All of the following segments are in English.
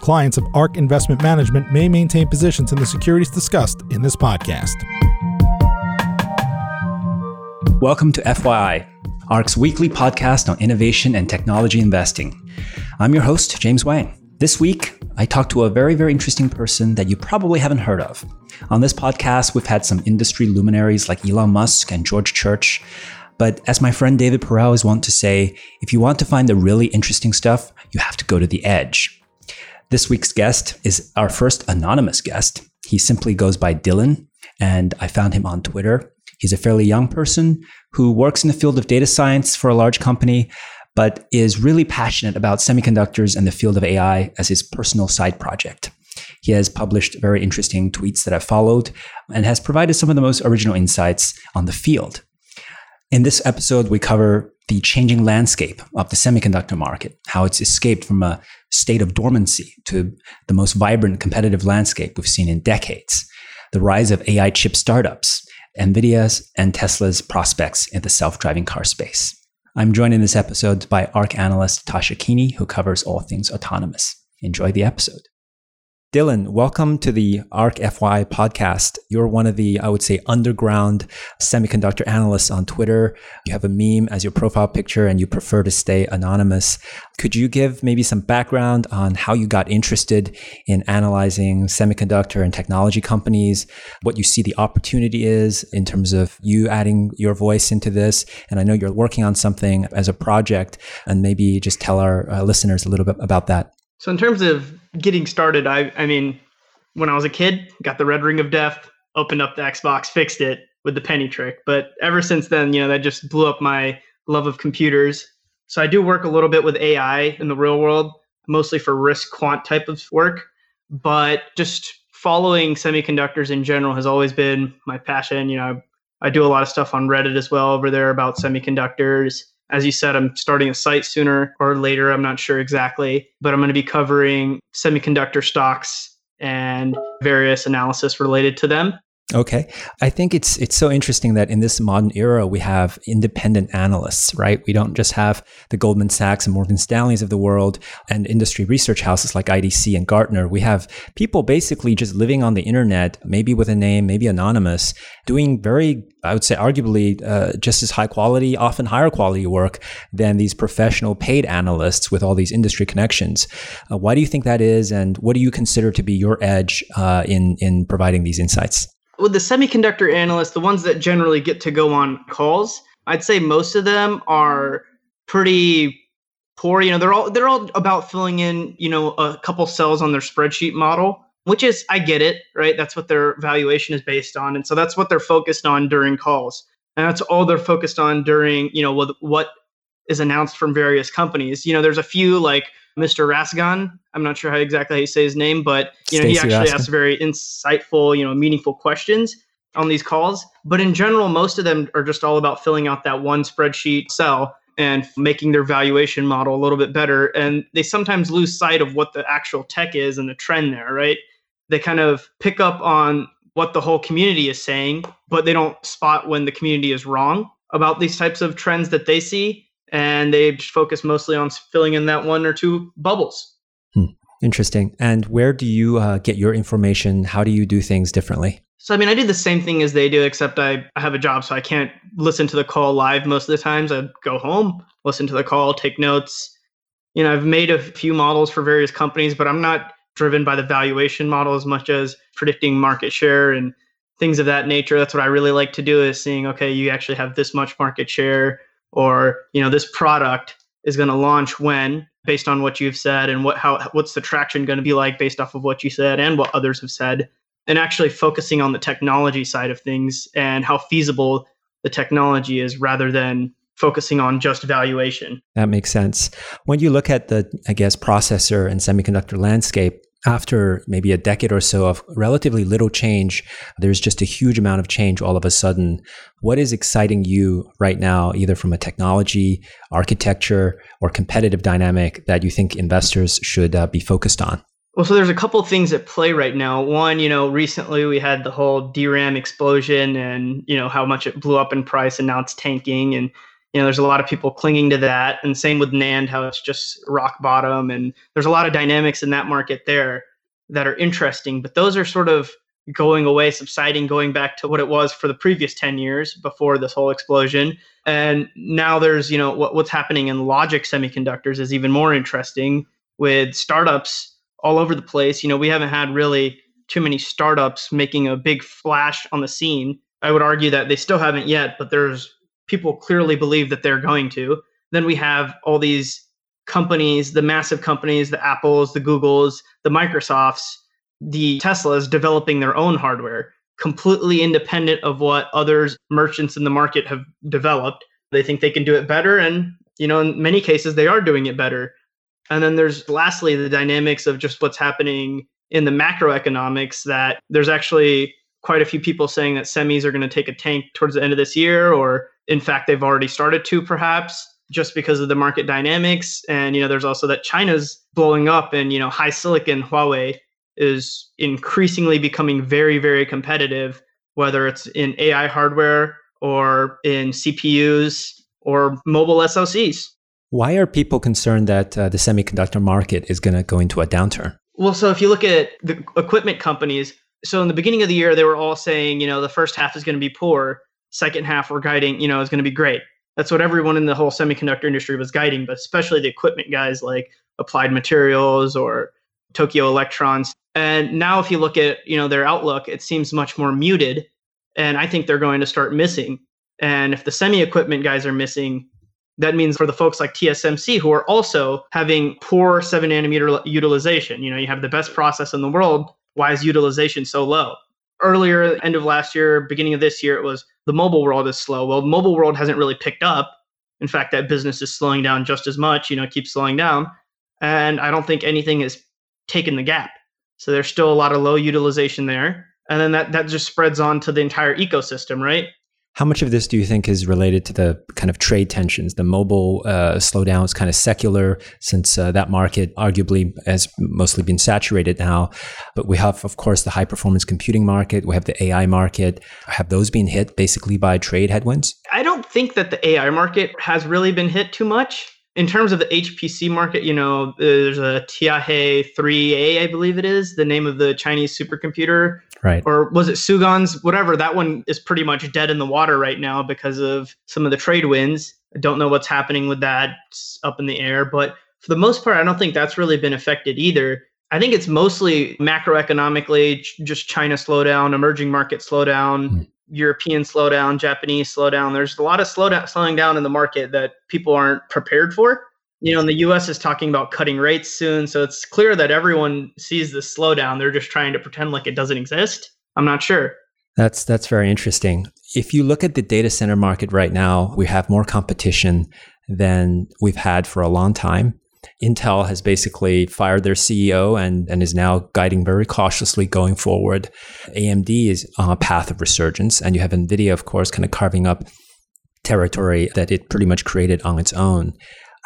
Clients of ARK Investment Management may maintain positions in the securities discussed in this podcast. Welcome to FYI, ARK's weekly podcast on innovation and technology investing. I'm your host, James Wang. This week, I talked to a very, very interesting person that you probably haven't heard of. On this podcast, we've had some industry luminaries like Elon Musk and George Church. But as my friend David Perell is wont to say, if you want to find the really interesting stuff, you have to go to the edge. This week's guest is our first anonymous guest. He simply goes by Dylan, and I found him on Twitter. He's a fairly young person who works in the field of data science for a large company, but is really passionate about semiconductors and the field of AI as his personal side project. He has published very interesting tweets that I've followed and has provided some of the most original insights on the field. In this episode, we cover the changing landscape of the semiconductor market, how it's escaped from a state of dormancy to the most vibrant competitive landscape we've seen in decades, the rise of AI chip startups, NVIDIA's and Tesla's prospects in the self driving car space. I'm joined in this episode by ARK analyst Tasha Keeney, who covers all things autonomous. Enjoy the episode. Dylan, welcome to the ARK FY podcast. You're one of the, I would say, underground semiconductor analysts on Twitter. You have a meme as your profile picture and you prefer to stay anonymous. Could you give maybe some background on how you got interested in analyzing semiconductor and technology companies, what you see the opportunity is in terms of you adding your voice into this? And I know you're working on something as a project, and maybe just tell our uh, listeners a little bit about that. So, in terms of getting started, I I mean, when I was a kid, got the red ring of death, opened up the Xbox, fixed it with the penny trick. But ever since then, you know, that just blew up my love of computers. So I do work a little bit with AI in the real world, mostly for risk quant type of work. But just following semiconductors in general has always been my passion. You know, I, I do a lot of stuff on Reddit as well over there about semiconductors. As you said, I'm starting a site sooner or later. I'm not sure exactly, but I'm going to be covering semiconductor stocks and various analysis related to them. Okay. I think it's it's so interesting that in this modern era we have independent analysts, right? We don't just have the Goldman Sachs and Morgan Stanleys of the world and industry research houses like IDC and Gartner. We have people basically just living on the internet, maybe with a name, maybe anonymous, doing very I would say arguably uh, just as high quality, often higher quality work than these professional paid analysts with all these industry connections. Uh, why do you think that is, and what do you consider to be your edge uh, in in providing these insights? With the semiconductor analysts, the ones that generally get to go on calls, I'd say most of them are pretty poor. You know, they're all they're all about filling in, you know, a couple cells on their spreadsheet model, which is I get it, right? That's what their valuation is based on, and so that's what they're focused on during calls, and that's all they're focused on during, you know, what what is announced from various companies. You know, there's a few like Mr. Rasgon. I'm not sure how exactly how you say his name, but you know, Stacy he actually Raskin. asks very insightful, you know, meaningful questions on these calls. But in general, most of them are just all about filling out that one spreadsheet cell and making their valuation model a little bit better. And they sometimes lose sight of what the actual tech is and the trend there, right? They kind of pick up on what the whole community is saying, but they don't spot when the community is wrong about these types of trends that they see and they focus mostly on filling in that one or two bubbles. Hmm. Interesting. And where do you uh, get your information? How do you do things differently? So, I mean, I do the same thing as they do, except I, I have a job, so I can't listen to the call live most of the times. I go home, listen to the call, take notes. You know, I've made a few models for various companies, but I'm not driven by the valuation model as much as predicting market share and things of that nature. That's what I really like to do is seeing, okay, you actually have this much market share or you know this product is going to launch when based on what you've said and what how what's the traction going to be like based off of what you said and what others have said and actually focusing on the technology side of things and how feasible the technology is rather than focusing on just valuation. That makes sense. When you look at the, I guess, processor and semiconductor landscape, after maybe a decade or so of relatively little change, there's just a huge amount of change all of a sudden. What is exciting you right now, either from a technology, architecture, or competitive dynamic that you think investors should uh, be focused on? Well, so there's a couple things at play right now. One, you know, recently we had the whole DRAM explosion and, you know, how much it blew up in price and now it's tanking. And you know there's a lot of people clinging to that. And same with nand how it's just rock bottom. And there's a lot of dynamics in that market there that are interesting but those are sort of going away subsiding going back to what it was for the previous 10 years before this whole explosion. And now there's you know what, what's happening in logic semiconductors is even more interesting with startups all over the place. You know we haven't had really too many startups making a big flash on the scene. I would argue that they still haven't yet but there's people clearly believe that they're going to. Then we have all these companies, the massive companies, the Apples, the Googles, the Microsofts, the Teslas developing their own hardware, completely independent of what others merchants in the market have developed. They think they can do it better and you know in many cases they are doing it better. And then there's lastly the dynamics of just what's happening in the macroeconomics that there's actually quite a few people saying that semis are going to take a tank towards the end of this year or in fact they've already started to perhaps just because of the market dynamics. And you know there's also that china's blowing up and you know HiSilicon huawei is increasingly becoming very very competitive whether it's in ai hardware or in cpus or mobile socs why are people concerned that uh, the semiconductor market is going to go into a downturn? Well so if you look at the equipment companies so in the beginning of the year they were all saying you know the first half is going to be poor second half we're guiding, you know, is going to be great. That's what everyone in the whole semiconductor industry was guiding, but especially the equipment guys like Applied Materials or Tokyo Electrons. And now if you look at, you know, their outlook, it seems much more muted and I think they're going to start missing. And if the semi equipment guys are missing, that means for the folks like TSMC who are also having poor 7 nanometer utilization, you know, you have the best process in the world, why is utilization so low? Earlier end of last year, beginning of this year it was the mobile world is slow. Well, the mobile world hasn't really picked up. In fact, that business is slowing down just as much, you know, keeps slowing down. And I don't think anything has taken the gap. So there's still a lot of low utilization there. And then that, that just spreads on to the entire ecosystem, right? How much of this do you think is related to the kind of trade tensions? The mobile uh, slowdown is kind of secular since uh, that market arguably has mostly been saturated now. But we have, of course, the high performance computing market. We have the AI market. Have those been hit basically by trade headwinds? I don't think that the AI market has really been hit too much in terms of the HPC market, you know, there's a Tianhe 3A, I believe it is, the name of the Chinese supercomputer. Right. Or was it Sugon's? Whatever. That one is pretty much dead in the water right now because of some of the trade winds. I don't know what's happening with that. It's up in the air. But for the most part, I don't think that's really been affected either. I think it's mostly macroeconomically, just China slowdown, emerging market slowdown, mm. European slowdown, Japanese slowdown. There's a lot of slowdown, slowing down in the market that people aren't prepared for. You know, and the U.S. is talking about cutting rates soon, so it's clear that everyone sees this slowdown. They're just trying to pretend like it doesn't exist. I'm not sure. That's that's very interesting. If you look at the data center market right now, we have more competition than we've had for a long time. Intel has basically fired their CEO and, and is now guiding very cautiously going forward. AMD is on a path of resurgence, and you have NVIDIA, of course, kind of carving up territory that it pretty much created on its own.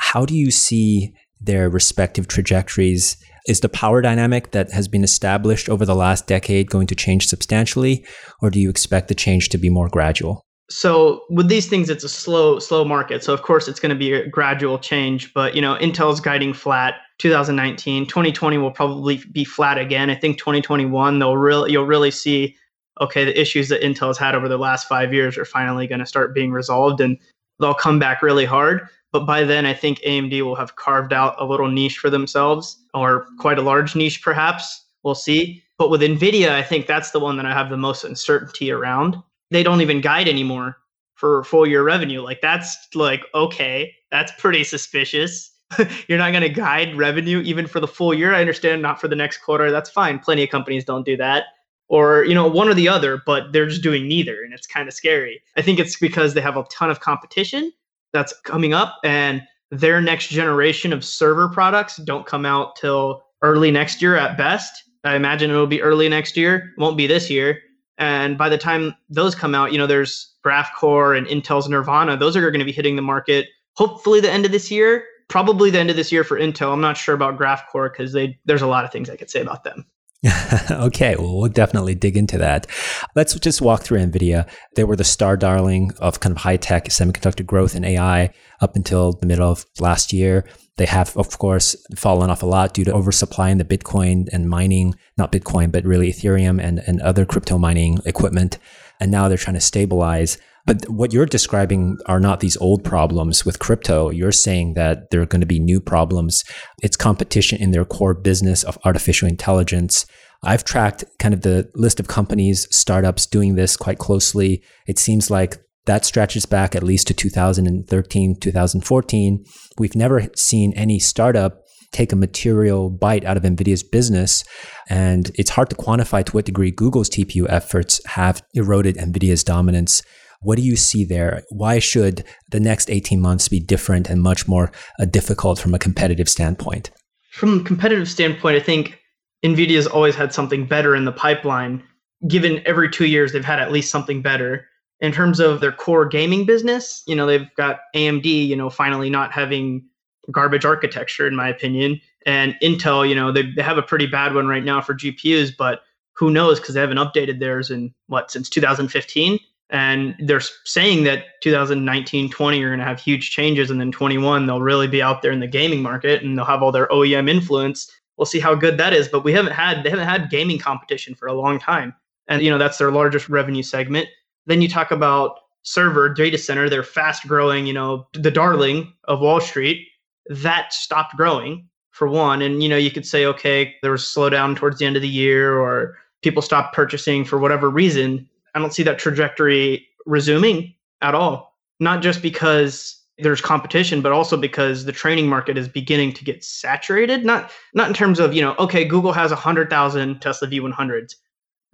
How do you see their respective trajectories? Is the power dynamic that has been established over the last decade going to change substantially, or do you expect the change to be more gradual? so with these things it's a slow slow market so of course it's going to be a gradual change but you know intel's guiding flat 2019 2020 will probably be flat again i think 2021 they'll really you'll really see okay the issues that intel's had over the last five years are finally going to start being resolved and they'll come back really hard but by then i think amd will have carved out a little niche for themselves or quite a large niche perhaps we'll see but with nvidia i think that's the one that i have the most uncertainty around they don't even guide anymore for full year revenue. Like that's like okay, That's pretty suspicious. You're not going to guide revenue even for the full year. I understand not for the next quarter. That's fine. Plenty of companies don't do that. Or, you know, one or the other, but they're just doing neither. And it's kind of scary. I think it's because they have a ton of competition that's coming up and their next generation of server products don't come out till early next year at best. I imagine it'll be early next year. Won't be this year. And by the time those come out, you know, there's GraphCore and Intel's Nervana. Those are going to be hitting the market hopefully the end of this year. Probably the end of this year for Intel. I'm not sure about GraphCore because there's a lot of things I could say about them. okay, well, we'll definitely dig into that. Let's just walk through NVIDIA. They were the star darling of kind of high tech semiconductor growth and AI up until the middle of last year. They have, of course, fallen off a lot due to oversupply in the Bitcoin and mining, not Bitcoin, but really Ethereum and, and other crypto mining equipment. And now they're trying to stabilize. But what you're describing are not these old problems with crypto. You're saying that there are going to be new problems. It's competition in their core business of artificial intelligence. I've tracked kind of the list of companies, startups doing this quite closely. It seems like that stretches back at least to 2013, 2014. We've never seen any startup take a material bite out of NVIDIA's business. And it's hard to quantify to what degree Google's TPU efforts have eroded NVIDIA's dominance. What do you see there? Why should the next 18 months be different and much more uh, difficult from a competitive standpoint? From a competitive standpoint, I think NVIDIA's always had something better in the pipeline. Given every two years, they've had at least something better. In terms of their core gaming business, you know, they've got AMD, you know, finally not having garbage architecture, in my opinion. And Intel, you know, they, they have a pretty bad one right now for GPUs, but who knows because they haven't updated theirs in what, since 2015? And they're saying that 2019 20 are going to have huge changes and then 21 they'll really be out there in the gaming market and they'll have all their OEM influence. We'll see how good that is but we haven't had they haven't had gaming competition for a long time. And you know that's their largest revenue segment. Then you talk about server data center they're fast growing you know the darling of wall street. That stopped growing for one and you know you could say okay there was slowdown towards the end of the year or people stopped purchasing for whatever reason I don't see that trajectory resuming at all. Not just because there's competition, but also because the training market is beginning to get saturated. Not not in terms of you know, okay, Google has hundred thousand Tesla V100s.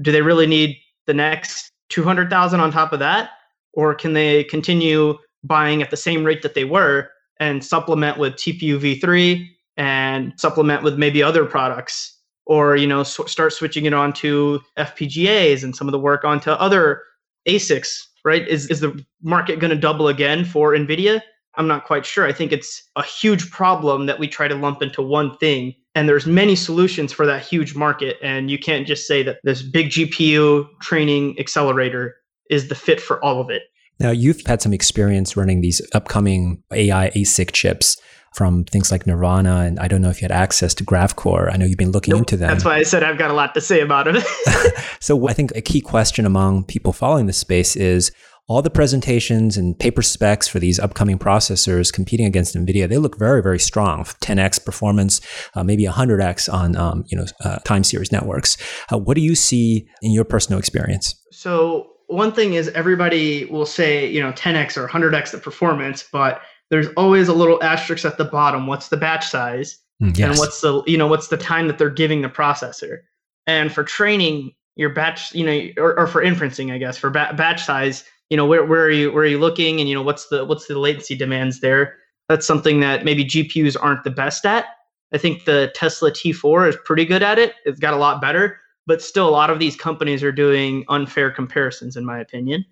Do they really need the next two hundred thousand on top of that, or can they continue buying at the same rate that they were and supplement with TPU V3 and supplement with maybe other products or you know sw- start switching it on to FPGAs and some of the work onto other ASICs, right? Is is the market going to double again for Nvidia? I'm not quite sure. I think it's a huge problem that we try to lump into one thing and there's many solutions for that huge market and you can't just say that this big GPU training accelerator is the fit for all of it. Now, you've had some experience running these upcoming AI ASIC chips from things like Nervana, and I don't know if you had access to GraphCore. I know you've been looking nope, into them. That's why I said I've got a lot to say about it. so I think a key question among people following this space is all the presentations and paper specs for these upcoming processors competing against NVIDIA, they look very, very strong. 10x performance, uh, maybe 100x on um, you know uh, time series networks. Uh, what do you see in your personal experience? So one thing is everybody will say you know 10x or 100x the performance, but there's always a little asterisk at the bottom. What's the batch size? Mm, yes. And what's the you know what's the time that they're giving the processor? And for training your batch, you know, or, or for inferencing, I guess for ba- batch size, you know, where where are you where are you looking? And you know, what's the what's the latency demands there? That's something that maybe GPUs aren't the best at. I think the Tesla T4 is pretty good at it. It's got a lot better, but still, a lot of these companies are doing unfair comparisons, in my opinion.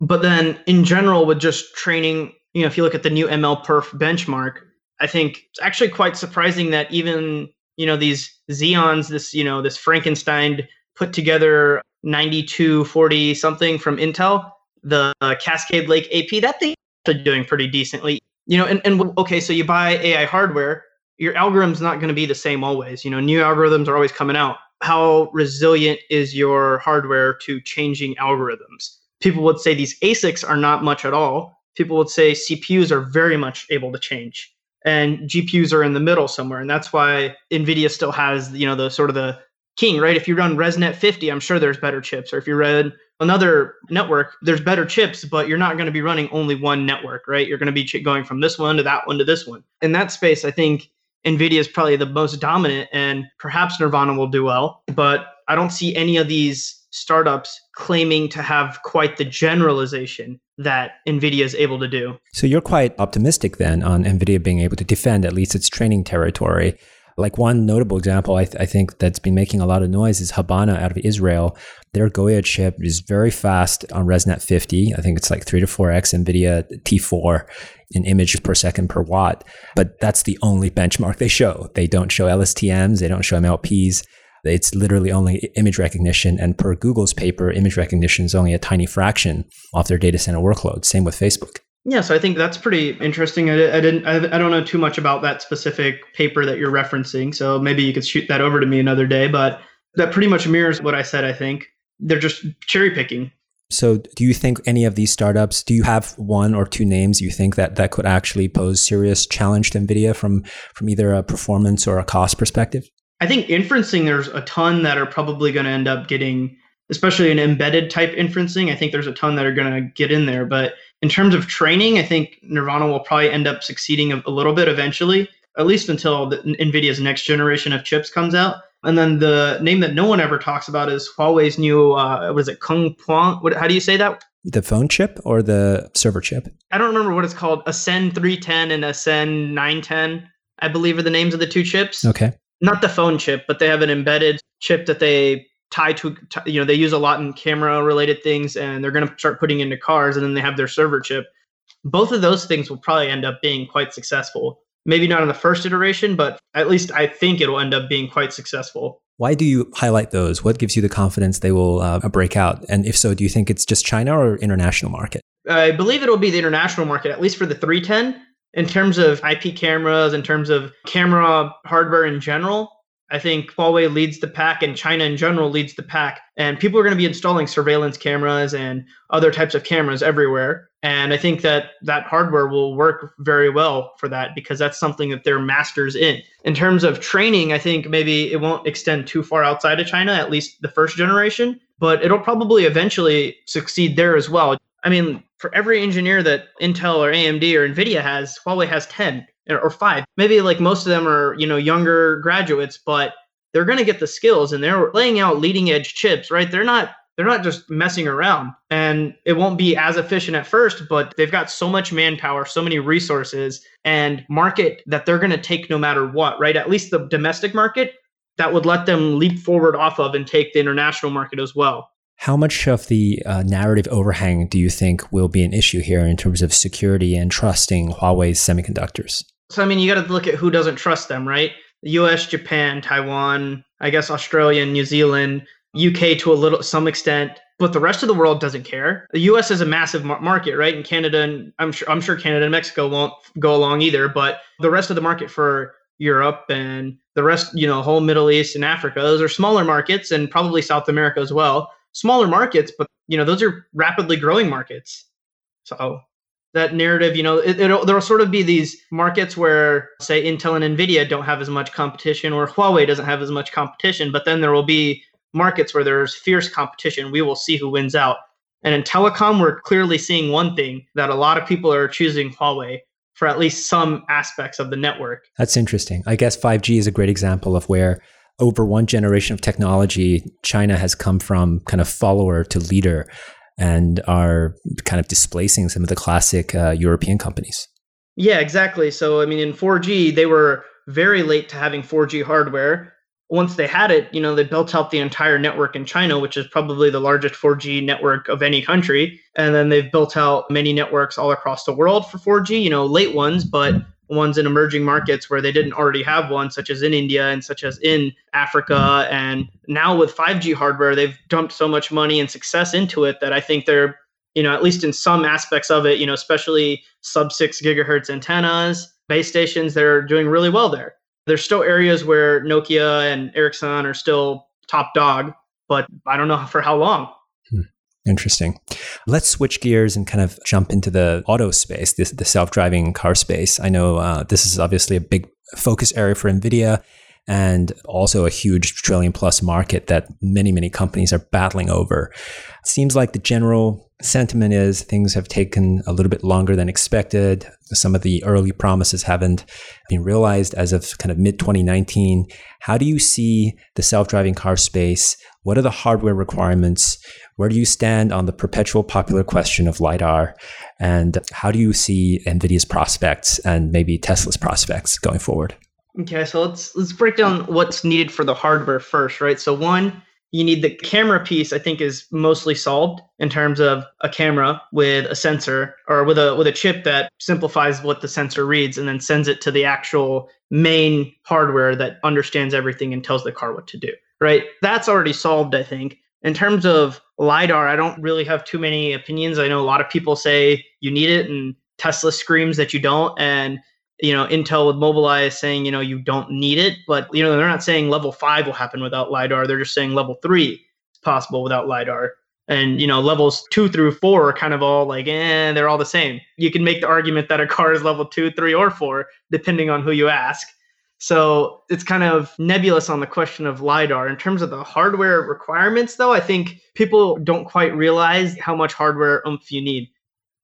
But then, in general, with just training you know, if you look at the new MLPerf benchmark, I think it's actually quite surprising that even, you know, these Xeons, this, you know, this Frankenstein put together 9240 something from Intel, the uh, Cascade Lake AP, that thing is doing pretty decently. You know, and, and okay, so you buy AI hardware, your algorithm's not going to be the same always. You know, new algorithms are always coming out. How resilient is your hardware to changing algorithms? People would say these ASICs are not much at all people would say CPUs are very much able to change and GPUs are in the middle somewhere. And that's why NVIDIA still has, you know, the sort of the king, right? If you run ResNet 50, I'm sure there's better chips. Or if you run another network, there's better chips, but you're not going to be running only one network, right? You're going to be going from this one to that one to this one. In that space, I think NVIDIA is probably the most dominant, and perhaps Nervana will do well. But I don't see any of these startups claiming to have quite the generalization that NVIDIA is able to do. So you're quite optimistic then on NVIDIA being able to defend at least its training territory. Like one notable example, I, th- I think that's been making a lot of noise is Habana out of Israel. Their Goya chip is very fast on ResNet 50. I think it's like three to four X NVIDIA T4 in image per second per watt. But that's the only benchmark they show. They don't show LSTMs, they don't show MLPs. It's literally only image recognition. And per Google's paper, image recognition is only a tiny fraction of their data center workload. Same with Facebook. Yeah, so I think that's pretty interesting. I, I didn't, I, I, don't know too much about that specific paper that you're referencing, so maybe you could shoot that over to me another day. But that pretty much mirrors what I said. I think they're just cherry picking. So, do you think any of these startups? Do you have one or two names you think that that could actually pose serious challenge to Nvidia from from either a performance or a cost perspective? I think inferencing, there's a ton that are probably going to end up getting, especially an embedded type inferencing. I think there's a ton that are going to get in there. But in terms of training, I think Nervana will probably end up succeeding a, a little bit eventually, at least until the, NVIDIA's next generation of chips comes out. And then the name that no one ever talks about is Huawei's new, uh, was it Kunpeng? What, how do you say that? The phone chip or the server chip? I don't remember what it's called. Ascend 310 and Ascend 910, I believe, are the names of the two chips. Okay not the phone chip, but they have an embedded chip that they tie to, you know, they use a lot in camera related things and they're going to start putting into cars and then they have their server chip. Both of those things will probably end up being quite successful. Maybe not in the first iteration, but at least I think it'll end up being quite successful. Why do you highlight those? What gives you the confidence they will uh, break out? And if so, do you think it's just China or international market? I believe it'll be the international market, at least for the 310 in terms of IP cameras, in terms of camera hardware in general, I think Huawei leads the pack and China in general leads the pack. And people are going to be installing surveillance cameras and other types of cameras everywhere. And I think that that hardware will work very well for that because that's something that they're masters in. In terms of training, I think maybe it won't extend too far outside of China, at least the first generation, but it'll probably eventually succeed there as well. I mean, for every engineer that Intel or AMD or Nvidia has, Huawei has 10 or 5. Maybe like most of them are, you know, younger graduates, but they're going to get the skills and they're laying out leading edge chips, right? They're not they're not just messing around and it won't be as efficient at first but they've got so much manpower so many resources and market that they're going to take no matter what right at least the domestic market that would let them leap forward off of and take the international market as well how much of the uh, narrative overhang do you think will be an issue here in terms of security and trusting Huawei's semiconductors? So, I mean, you got to look at who doesn't trust them, right? The US, Japan, Taiwan, I guess Australia, New Zealand, UK to a little some extent, but the rest of the world doesn't care. The US is a massive mar- market, right? And Canada and I'm sure I'm sure Canada and Mexico won't go along either, but the rest of the market for Europe and the rest, you know, whole Middle East and Africa, those are smaller markets and probably South America as well smaller markets, but you know those are rapidly growing markets. So that narrative, you know, it, will there'll sort of be these markets where, say, Intel and Nvidia don't have as much competition, or Huawei doesn't have as much competition, but then there will be markets where there's fierce competition. We will see who wins out. And in telecom, we're clearly seeing one thing that a lot of people are choosing Huawei for at least some aspects of the network. That's interesting. I guess 5G is a great example of where over one generation of technology, China has come from kind of follower to leader and are kind of displacing some of the classic uh, European companies. Yeah, exactly. So, I mean, in 4G, they were very late to having 4G hardware. Once they had it, you know, they built out the entire network in China, which is probably the largest 4G network of any country. And then they've built out many networks all across the world for 4G, you know, late ones, but ones in emerging markets where they didn't already have one, such as in India and such as in Africa. And now with 5G hardware, they've dumped so much money and success into it that I think they're, you know, at least in some aspects of it, you know, especially sub six gigahertz antennas, base stations, they're doing really well there. There's still areas where Nokia and Ericsson are still top dog, but I don't know for how long. Interesting. Let's switch gears and kind of jump into the auto space, this, the self driving car space. I know uh, this is obviously a big focus area for NVIDIA. and also a huge trillion plus market that many, many companies are battling over. It seems like the general sentiment is things have taken a little bit longer than expected. Some of the early promises haven't been realized as of kind of mid 2019. How do you see the self driving car space? What are the hardware requirements? Where do you stand on the perpetual popular question of LiDAR? And how do you see NVIDIA's prospects and maybe Tesla's prospects going forward? Okay, so let's let's break down what's needed for the hardware first, right? So one, you need the camera piece i think is mostly solved in terms of a camera with a sensor or with a with a chip that simplifies what the sensor reads and then sends it to the actual main hardware that understands everything and tells the car what to do right that's already solved i think in terms of lidar i don't really have too many opinions i know a lot of people say you need it and tesla screams that you don't and you know, Intel with Mobileye is saying, you know, you don't need it, but you know, they're not saying level five will happen without LiDAR. They're just saying level three is possible without LiDAR. And you know, levels two through four are kind of all like, eh, they're all the same. You can make the argument that a car is level two, three, or four, depending on who you ask. So it's kind of nebulous on the question of LiDAR. In terms of the hardware requirements, though, I think people don't quite realize how much hardware oomph you need.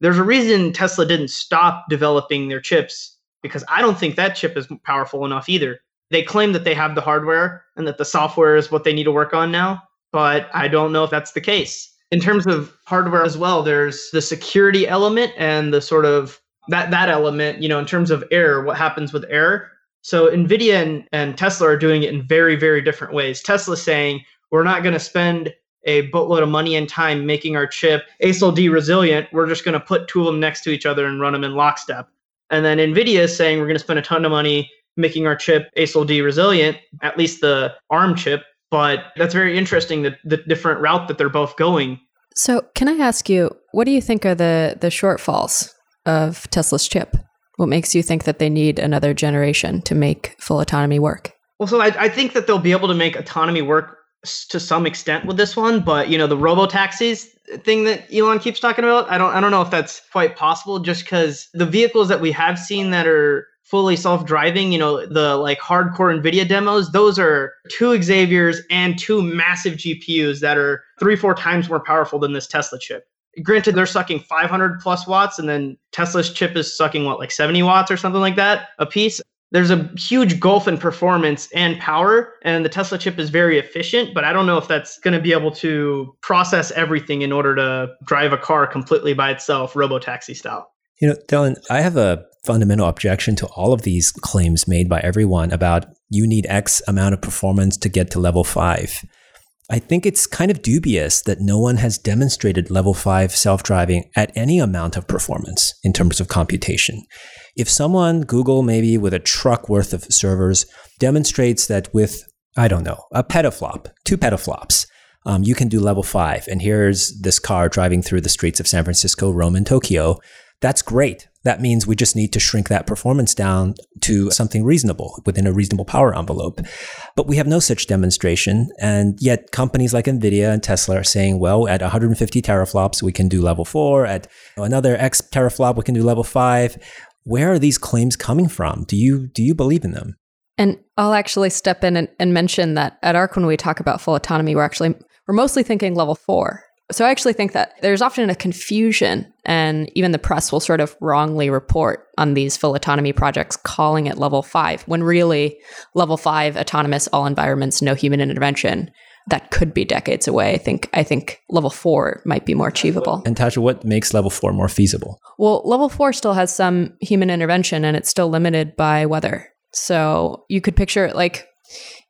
There's a reason Tesla didn't stop developing their chips because I don't think that chip is powerful enough either. They claim that they have the hardware and that the software is what they need to work on now, but I don't know if that's the case. In terms of hardware as well, there's the security element and the sort of that that element, you know, in terms of error, what happens with error. So Nvidia and, and Tesla are doing it in very, very different ways. Tesla's saying we're not going to spend a boatload of money and time making our chip ASIL D resilient. We're just going to put two of them next to each other and run them in lockstep. And then NVIDIA is saying we're going to spend a ton of money making our chip ASIL D resilient, at least the ARM chip. But that's very interesting that the different route that they're both going. So, can I ask you, what do you think are the the shortfalls of Tesla's chip? What makes you think that they need another generation to make full autonomy work? Well, so I, I think that they'll be able to make autonomy work to some extent with this one, but you know the robo taxis thing that Elon keeps talking about, I don't I don't know if that's quite possible just cuz the vehicles that we have seen that are fully self-driving, you know, the like hardcore Nvidia demos, those are two Xaviers and two massive GPUs that are 3 4 times more powerful than this Tesla chip. Granted they're sucking 500 plus watts and then Tesla's chip is sucking what like 70 watts or something like that a piece? There's a huge gulf in performance and power and the tesla chip is very efficient but i don't know if that's going to be able to process everything in order to drive a car completely by itself robotaxi style. You know dylan i have a fundamental objection to all of these claims made by everyone about you need x amount of performance to get to level 5 I think it's kind of dubious that no one has demonstrated level 5 self driving at any amount of performance in terms of computation. If someone, Google maybe with a truck worth of servers, demonstrates that with, I don't know, a petaflop, two petaflops, um, you can do level five. And here's this car driving through the streets of San Francisco, Rome, and Tokyo. That's great. That means we just need to shrink that performance down to something reasonable within a reasonable power envelope. But we have no such demonstration. And yet companies like NVIDIA and Tesla are saying, well, at 150 teraflops, we can do level four. At another X teraflop, we can do level five where are these claims coming from? Do you do you believe in them? And I'll actually step in and, and mention that at ARK when we talk about full autonomy, we're actually we're mostly thinking level four. So I actually think that there's often a confusion, and even the press will sort of wrongly report on these full autonomy projects, calling it level five, when really level five autonomous all environments, no human intervention that could be decades away. I think I think level four might be more achievable. And Tasha, what makes level four more feasible? Well, level four still has some human intervention and it's still limited by weather. So you could picture it like,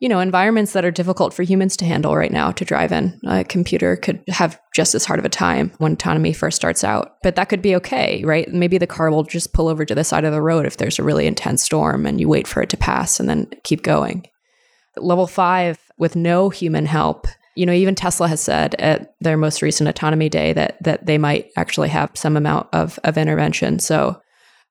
you know, environments that are difficult for humans to handle right now to drive in. A computer could have just as hard of a time when autonomy first starts out, but that could be okay, right? Maybe the car will just pull over to the side of the road if there's a really intense storm and you wait for it to pass and then keep going. Level five with no human help. You know, even Tesla has said at their most recent autonomy day that that they might actually have some amount of, of intervention. So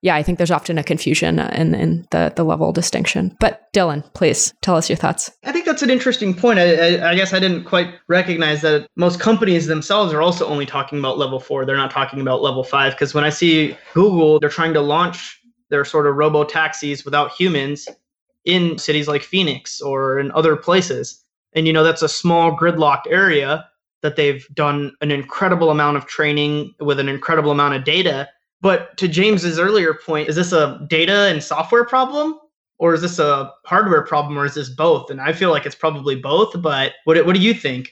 yeah, I think there's often a confusion in, in the, the level distinction. But Dylan, please tell us your thoughts. I think that's an interesting point. I, I, I, guess I didn't quite recognize that most companies themselves are also only talking about level four. They're not talking about level five. Because when I see Google, they're trying to launch their sort of robo taxis without humans in cities like Phoenix or in other places. And, you know, that's a small gridlocked area that they've done an incredible amount of training with an incredible amount of data. But to James's earlier point, is this a data and software problem? Or is this a hardware problem, or is this both? And I feel like it's probably both. But what, what do you think?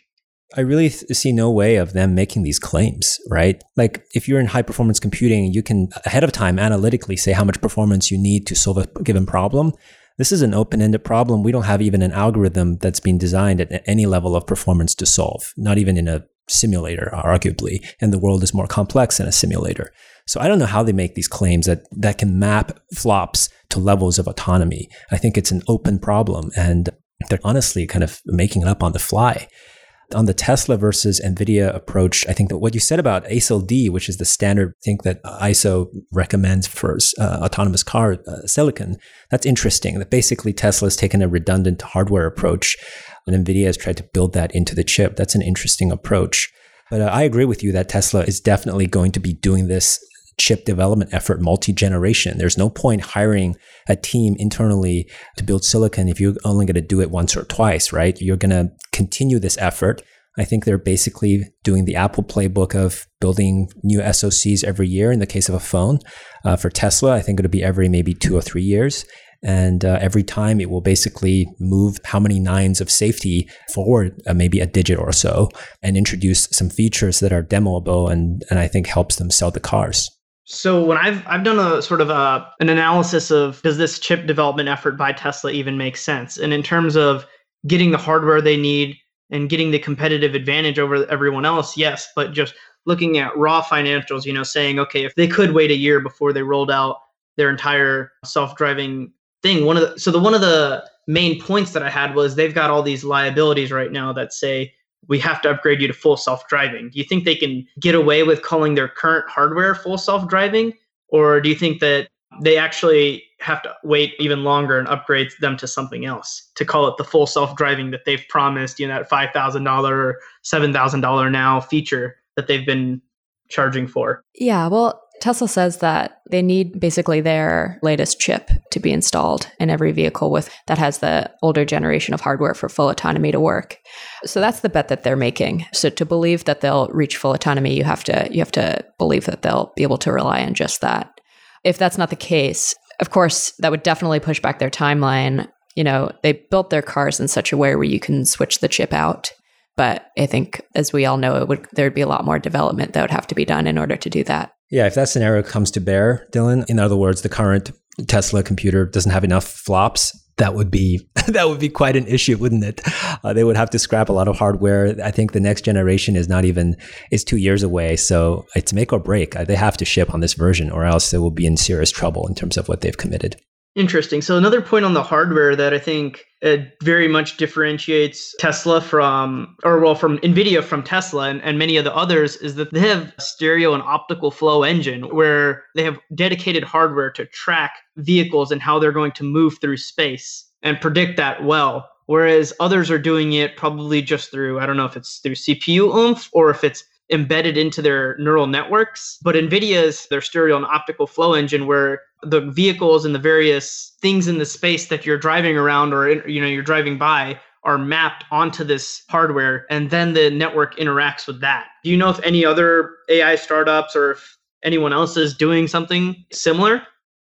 I really th- see no way of them making these claims, right? Like if you're in high performance computing, you can ahead of time analytically say how much performance you need to solve a given problem. This is an open ended problem. We don't have even an algorithm that's been designed at any level of performance to solve, not even in a simulator, arguably. And the world is more complex than a simulator. So I don't know how they make these claims that, that can map flops to levels of autonomy. I think it's an open problem and they're honestly kind of making it up on the fly on the Tesla versus NVIDIA approach, I think that what you said about ASIL D, which is the standard thing that ISO recommends for uh, autonomous car uh, silicon, that's interesting. That basically Tesla has taken a redundant hardware approach, and NVIDIA has tried to build that into the chip. That's an interesting approach. But uh, I agree with you that Tesla is definitely going to be doing this chip development effort multi generation. There's no point hiring a team internally to build silicon if you're only going to do it once or twice, right? You're going to continue this effort. I think they're basically doing the Apple playbook of building new SoCs every year in the case of a phone. Uh, for Tesla, I think it'll be every maybe two or three years. And uh, every time it will basically move how many nines of safety forward, uh, maybe a digit or so, and introduce some features that are demoable and, and I think helps them sell the cars. So when I've I've done a sort of a an analysis of does this chip development effort by Tesla even make sense? And in terms of getting the hardware they need and getting the competitive advantage over everyone else, yes, but just looking at raw financials, you know, saying okay, if they could wait a year before they rolled out their entire self-driving thing, one of the so the one of the main points that I had was they've got all these liabilities right now that say we have to upgrade you to full self driving. Do you think they can get away with calling their current hardware full self driving? Or do you think that they actually have to wait even longer and upgrade them to something else to call it the full self driving that they've promised, you know, that $5,000 or $7,000 now feature that they've been charging for? Yeah, well, Tesla says that they need basically their latest chip to be installed in every vehicle with that has the older generation of hardware for full autonomy to work. So that's the bet that they're making. So to believe that they'll reach full autonomy, you have to you have to believe that they'll be able to rely on just that. If that's not the case, of course, that would definitely push back their timeline. You know, they built their cars in such a way where you can switch the chip out. But I think, as we all know, it would there'd be a lot more development that would have to be done in order to do that. Yeah, if that scenario comes to bear, Dylan, in other words, the current Tesla computer doesn't have enough flops, that would be that would be quite an issue, wouldn't it? Uh, they would have to scrap a lot of hardware. I think the next generation is not even is two years away, so it's make or break. Uh, they have to ship on this version, or else they will be in serious trouble in terms of what they've committed. Interesting. So another point on the hardware that I think it very much differentiates Tesla from, or well, from NVIDIA from Tesla and, and many of the others is that they have a stereo and optical flow engine where they have dedicated hardware to track vehicles and how they're going to move through space and predict that well. Whereas others are doing it probably just through, I don't know if it's through CPU oomph or if it's embedded into their neural networks. But NVIDIA's their stereo and optical flow engine where the vehicles and the various things in the space that you're driving around or you know you're driving by are mapped onto this hardware and then the network interacts with that. Do you know if any other AI startups or if anyone else is doing something similar?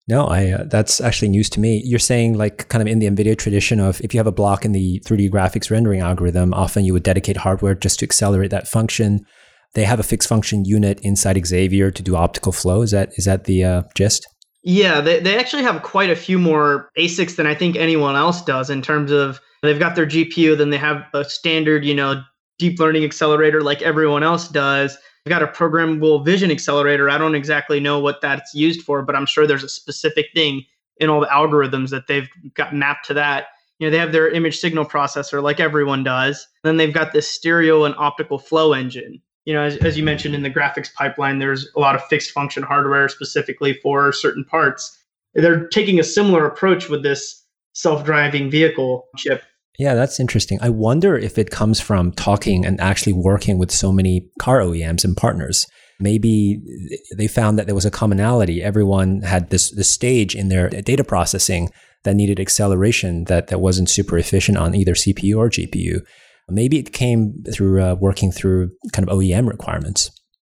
No, I uh, that's actually news to me. You're saying like kind of in the NVIDIA tradition of if you have a block in the 3D graphics rendering algorithm, often you would dedicate hardware just to accelerate that function. They have a fixed function unit inside Xavier to do optical flow. Is that is that the uh, gist? Yeah, they, they actually have quite a few more ASICs than I think anyone else does in terms of they've got their GPU, then they have a standard, you know, deep learning accelerator like everyone else does. They've got a programmable vision accelerator. I don't exactly know what that's used for, but I'm sure there's a specific thing in all the algorithms that they've got mapped to that. You know, they have their image signal processor like everyone does. Then they've got this stereo and optical flow engine you know, as, as you mentioned in the graphics pipeline, there's a lot of fixed function hardware specifically for certain parts. They're taking a similar approach with this self-driving vehicle chip. Yeah, that's interesting. I wonder if it comes from talking and actually working with so many car OEMs and partners. maybe they found that there was a commonality. Everyone had this, this stage in their data processing that needed acceleration that, that wasn't super efficient on either CPU or GPU. Maybe it came through uh, working through kind of OEM requirements.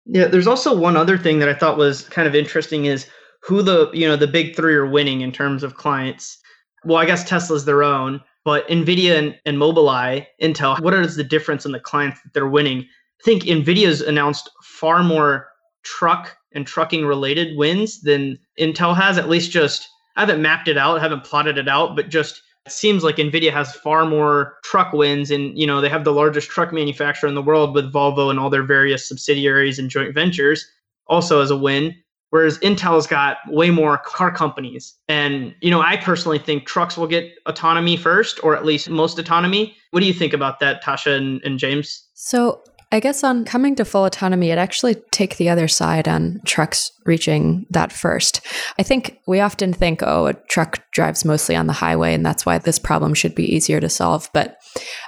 Yeah, there's also one other thing that I thought was kind of interesting is who the you know the big three are winning in terms of clients. Well, I guess Tesla's their own, but Nvidia and, and Mobileye, Intel, what is the difference in the clients that they're winning? I think Nvidia's announced far more truck and trucking related wins than Intel has. At least just I haven't mapped it out, haven't plotted it out, but just it seems like Nvidia has far more truck wins and you know they have the largest truck manufacturer in the world with Volvo and all their various subsidiaries and joint ventures also as a win whereas Intel's got way more car companies. And you know I personally think trucks will get autonomy first or at least most autonomy. What do you think about that Tasha and, and James? So I guess on coming to full autonomy, it actually take the other side on trucks reaching that first. I think we often think, oh, a truck drives mostly on the highway, and that's why this problem should be easier to solve. But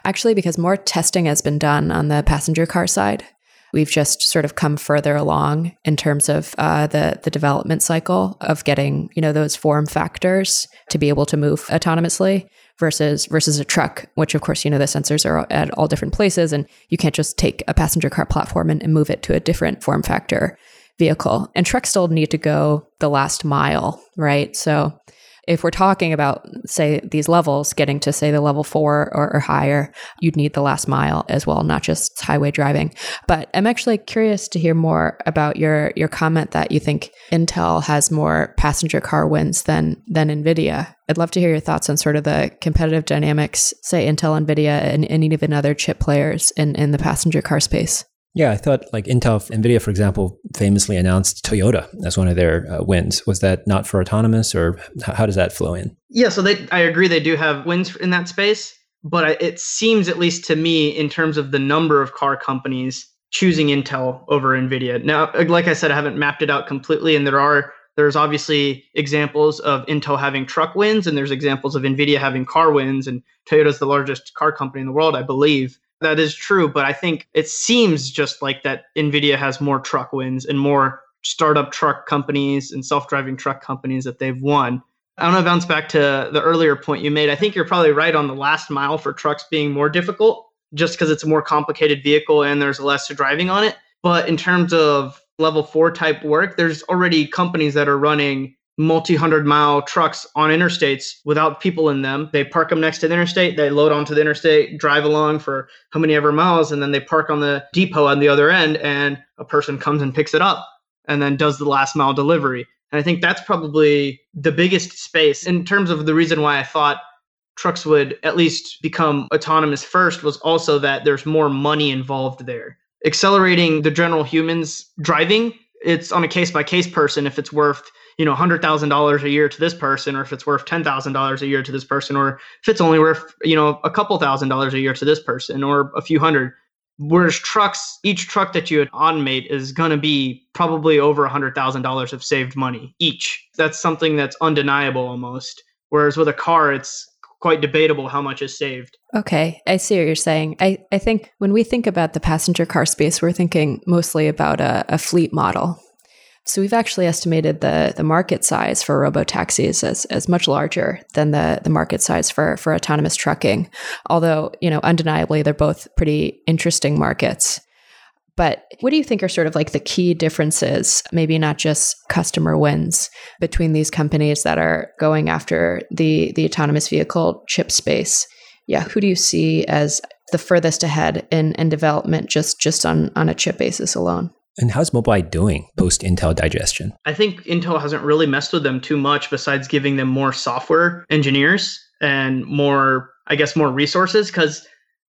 actually, because more testing has been done on the passenger car side, we've just sort of come further along in terms of uh, the the development cycle of getting you know those form factors to be able to move autonomously versus versus a truck, which of course you know the sensors are at all different places, and you can't just take a passenger car platform and, and move it to a different form factor vehicle. And trucks still need to go the last mile, right? So if we're talking about, say, these levels, getting to, say, the level four or, or, higher, you'd need the last mile as well, not just highway driving. But I'm actually curious to hear more about your your comment that you think Intel has more passenger car wins than than NVIDIA. I'd love to hear your thoughts on sort of the competitive dynamics, say Intel, NVIDIA, and, and even other chip players in, in the passenger car space. Yeah, I thought like Intel, NVIDIA, for example, famously announced Toyota as one of their uh, wins. Was that not for autonomous, or how does that flow in? Yeah, so they, I agree, they do have wins in that space, but it seems, at least to me, in terms of the number of car companies choosing Intel over NVIDIA. Now, like I said, I haven't mapped it out completely, and there are there's obviously examples of Intel having truck wins, and there's examples of NVIDIA having car wins, and Toyota's the largest car company in the world, I believe. That is true, but I think it seems just like that Nvidia has more truck wins and more startup truck companies and self-driving truck companies that they've won. I want to bounce back to the earlier point you made. I think you're probably right on the last mile for trucks being more difficult just because it's a more complicated vehicle and there's less driving on it. But in terms of level four type work, there's already companies that are running multi hundred mile trucks on interstates without people in them. They park them next to the interstate, they load onto the interstate, drive along for how many ever miles, and then they park on the depot on the other end, and a person comes and picks it up and then does the last mile delivery. And I think that's probably the biggest space in terms of the reason why I thought trucks would at least become autonomous first was also that there's more money involved there. Accelerating the general humans driving, it's on a case by case person if it's worth you know $100,000 a year to this person or if it's worth $10,000 a year to this person or if it's only worth you know a couple thousand dollars a year to this person or a few hundred whereas trucks each truck that you automate is going to be probably over $100,000 of saved money each. That's something that's undeniable almost. Whereas with a car it's quite debatable how much is saved. Okay, I see what you're saying. I, I think when we think about the passenger car space, we're thinking mostly about a, a fleet model, so we've actually estimated the the market size for robo taxis as, as much larger than the, the market size for, for autonomous trucking. Although, you know, undeniably they're both pretty interesting markets. But what do you think are sort of like the key differences, maybe not just customer wins between these companies that are going after the the autonomous vehicle chip space? Yeah, who do you see as the furthest ahead in, in development just just on, on a chip basis alone? And how's Mobileye doing post Intel digestion? I think Intel hasn't really messed with them too much besides giving them more software engineers and more, I guess, more resources because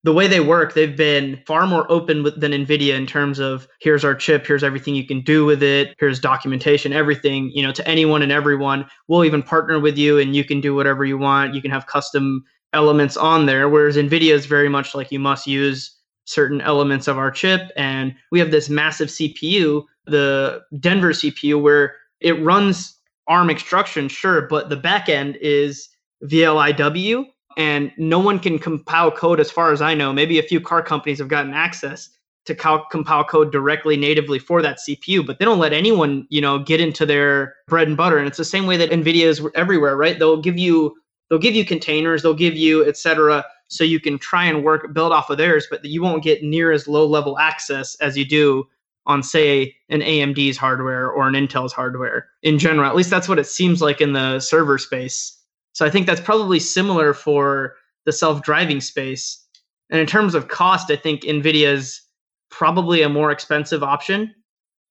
the way they work, they've been far more open with, than NVIDIA in terms of here's our chip, here's everything you can do with it, here's documentation, everything, you know, to anyone and everyone. We'll even partner with you and you can do whatever you want. You can have custom elements on there. Whereas NVIDIA is very much like you must use certain elements of our chip. And we have this massive CPU, the Denver CPU, where it runs ARM instructions, sure, but the backend is VLIW, and no one can compile code as far as I know. Maybe a few car companies have gotten access to compile code directly natively for that CPU, but they don't let anyone, you know, get into their bread and butter. And it's the same way that NVIDIA is everywhere, right? They'll give you they'll give you containers, they'll give you et cetera, so you can try and work build off of theirs, but you won't get near as low level access as you do on say an AMD's hardware or an Intel's hardware in general. At least that's what it seems like in the server space. So I think that's probably similar for the self-driving space. And in terms of cost, I think Nvidia's probably a more expensive option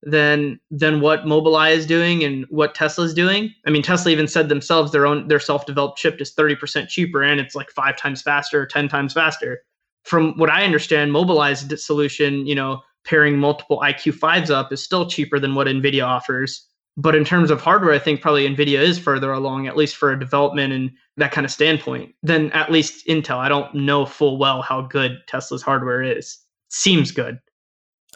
than than what Mobileye is doing and what Tesla is doing. I mean, Tesla even said themselves their own their self-developed chip is 30% cheaper and it's like 5 times faster or 10 times faster. From what I understand, Mobileye's solution, you know, pairing multiple EyeQ5s up is still cheaper than what Nvidia offers. But in terms of hardware, I think probably Nvidia is further along, at least for a development and that kind of standpoint, than at least Intel. I don't know full well how good Tesla's hardware is. Seems good.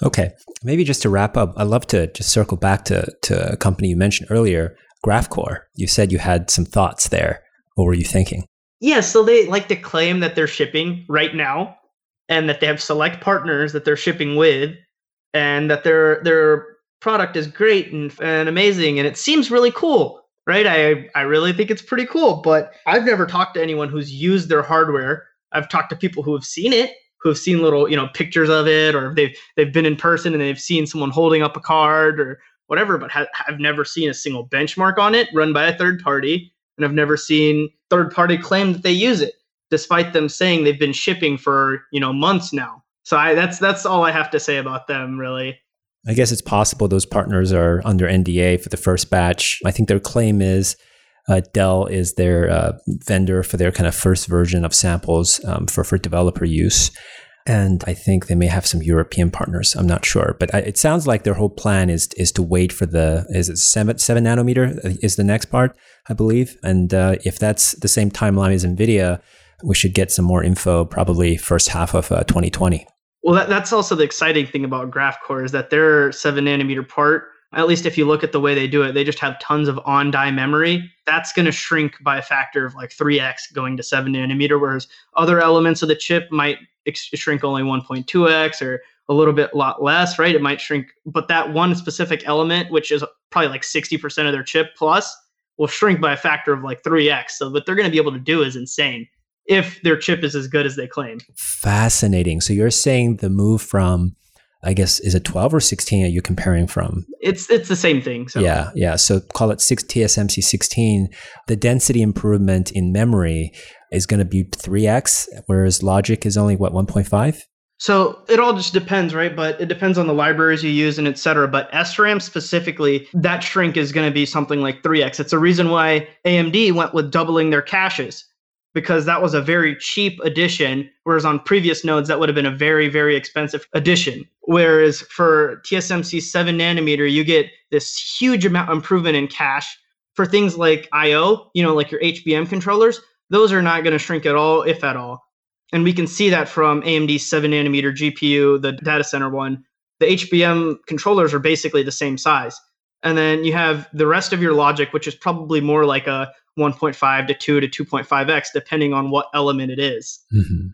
Okay. Maybe just to wrap up, I'd love to just circle back to, to a company you mentioned earlier, GraphCore. You said you had some thoughts there. What were you thinking? Yeah, so they like to claim that they're shipping right now and that they have select partners that they're shipping with and that their their product is great and, and amazing and it seems really cool right I, I really think it's pretty cool but i've never talked to anyone who's used their hardware i've talked to people who have seen it who have seen little you know pictures of it or they've they've been in person and they've seen someone holding up a card or whatever but ha- i've never seen a single benchmark on it run by a third party and i've never seen third party claim that they use it despite them saying they've been shipping for you know months now. So I, that's that's all I have to say about them, really. I guess it's possible those partners are under NDA for the first batch. I think their claim is uh, Dell is their uh, vendor for their kind of first version of samples um, for for developer use. And I think they may have some European partners. I'm not sure, but I, it sounds like their whole plan is is to wait for the is it seven seven nanometer is the next part, I believe. And uh, if that's the same timeline as Nvidia, we should get some more info probably first half of uh, 2020. Well, that, that's also the exciting thing about GraphCore is that their seven nanometer part, at least if you look at the way they do it, they just have tons of on die memory. That's going to shrink by a factor of like 3x going to seven nanometer, whereas other elements of the chip might ex- shrink only 1.2x or a little bit lot less, right? It might shrink, but that one specific element, which is probably like 60% of their chip plus, will shrink by a factor of like 3x. So what they're going to be able to do is insane if their chip is as good as they claim. Fascinating. So you're saying the move from I guess is it 12 or 16 are you comparing from? It's it's the same thing. So. Yeah, yeah. So call it 6 TSMC 16. The density improvement in memory is going to be 3x whereas logic is only what 1.5? So it all just depends, right? But it depends on the libraries you use and et cetera. But SRAM specifically, that shrink is going to be something like 3x. It's a reason why AMD went with doubling their caches because that was a very cheap addition, whereas on previous nodes that would have been a very very expensive addition. Whereas for TSMC seven nanometer, you get this huge amount improvement in cache for things like I/O, you know, like your HBM controllers. Those are not going to shrink at all, if at all. And we can see that from AMD's seven nanometer GPU, the data center one. The HBM controllers are basically the same size. And then you have the rest of your logic, which is probably more like a 1.5 to 2 to 2.5x, depending on what element it is. Mm-hmm.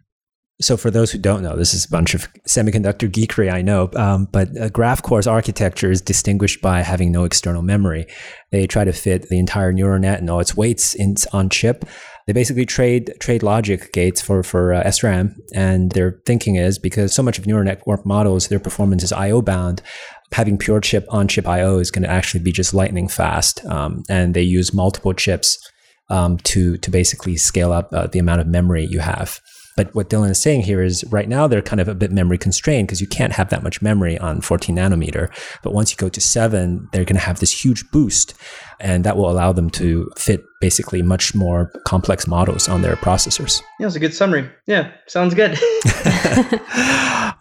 So, for those who don't know, this is a bunch of semiconductor geekery, I know, um, but uh, GraphCore's architecture is distinguished by having no external memory. They try to fit the entire neural net and all its weights in, on chip. They basically trade trade logic gates for for uh, SRAM, and their thinking is because so much of neural network models, their performance is I/O bound having pure chip on chip IO is going to actually be just lightning fast. Um, and they use multiple chips um, to to basically scale up uh, the amount of memory you have. But what Dylan is saying here is right now they're kind of a bit memory constrained because you can't have that much memory on 14 nanometer. But once you go to seven, they're going to have this huge boost, and that will allow them to fit basically much more complex models on their processors. Yeah, it's a good summary. Yeah, sounds good.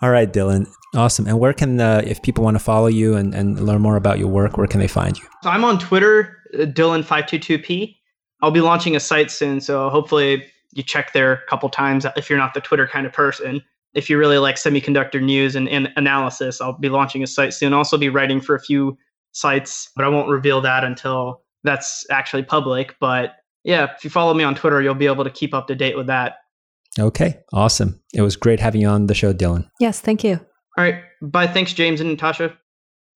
All right, Dylan. Awesome. And where can, uh, if people want to follow you and, and learn more about your work, where can they find you? So I'm on Twitter, uh, Dylan522P. I'll be launching a site soon, so hopefully you check there a couple times if you're not the Twitter kind of person. If you really like semiconductor news and, and analysis, I'll be launching a site soon. I'll also be writing for a few sites, but I won't reveal that until that's actually public. But yeah, if you follow me on Twitter, you'll be able to keep up to date with that. Okay, awesome. It was great having you on the show, Dylan. Yes, thank you. All right. Bye. Thanks, James and Natasha.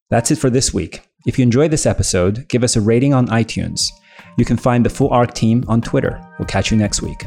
That's it for this week. If you enjoyed this episode, give us a rating on iTunes. You can find the full ARK team on Twitter. We'll catch you next week.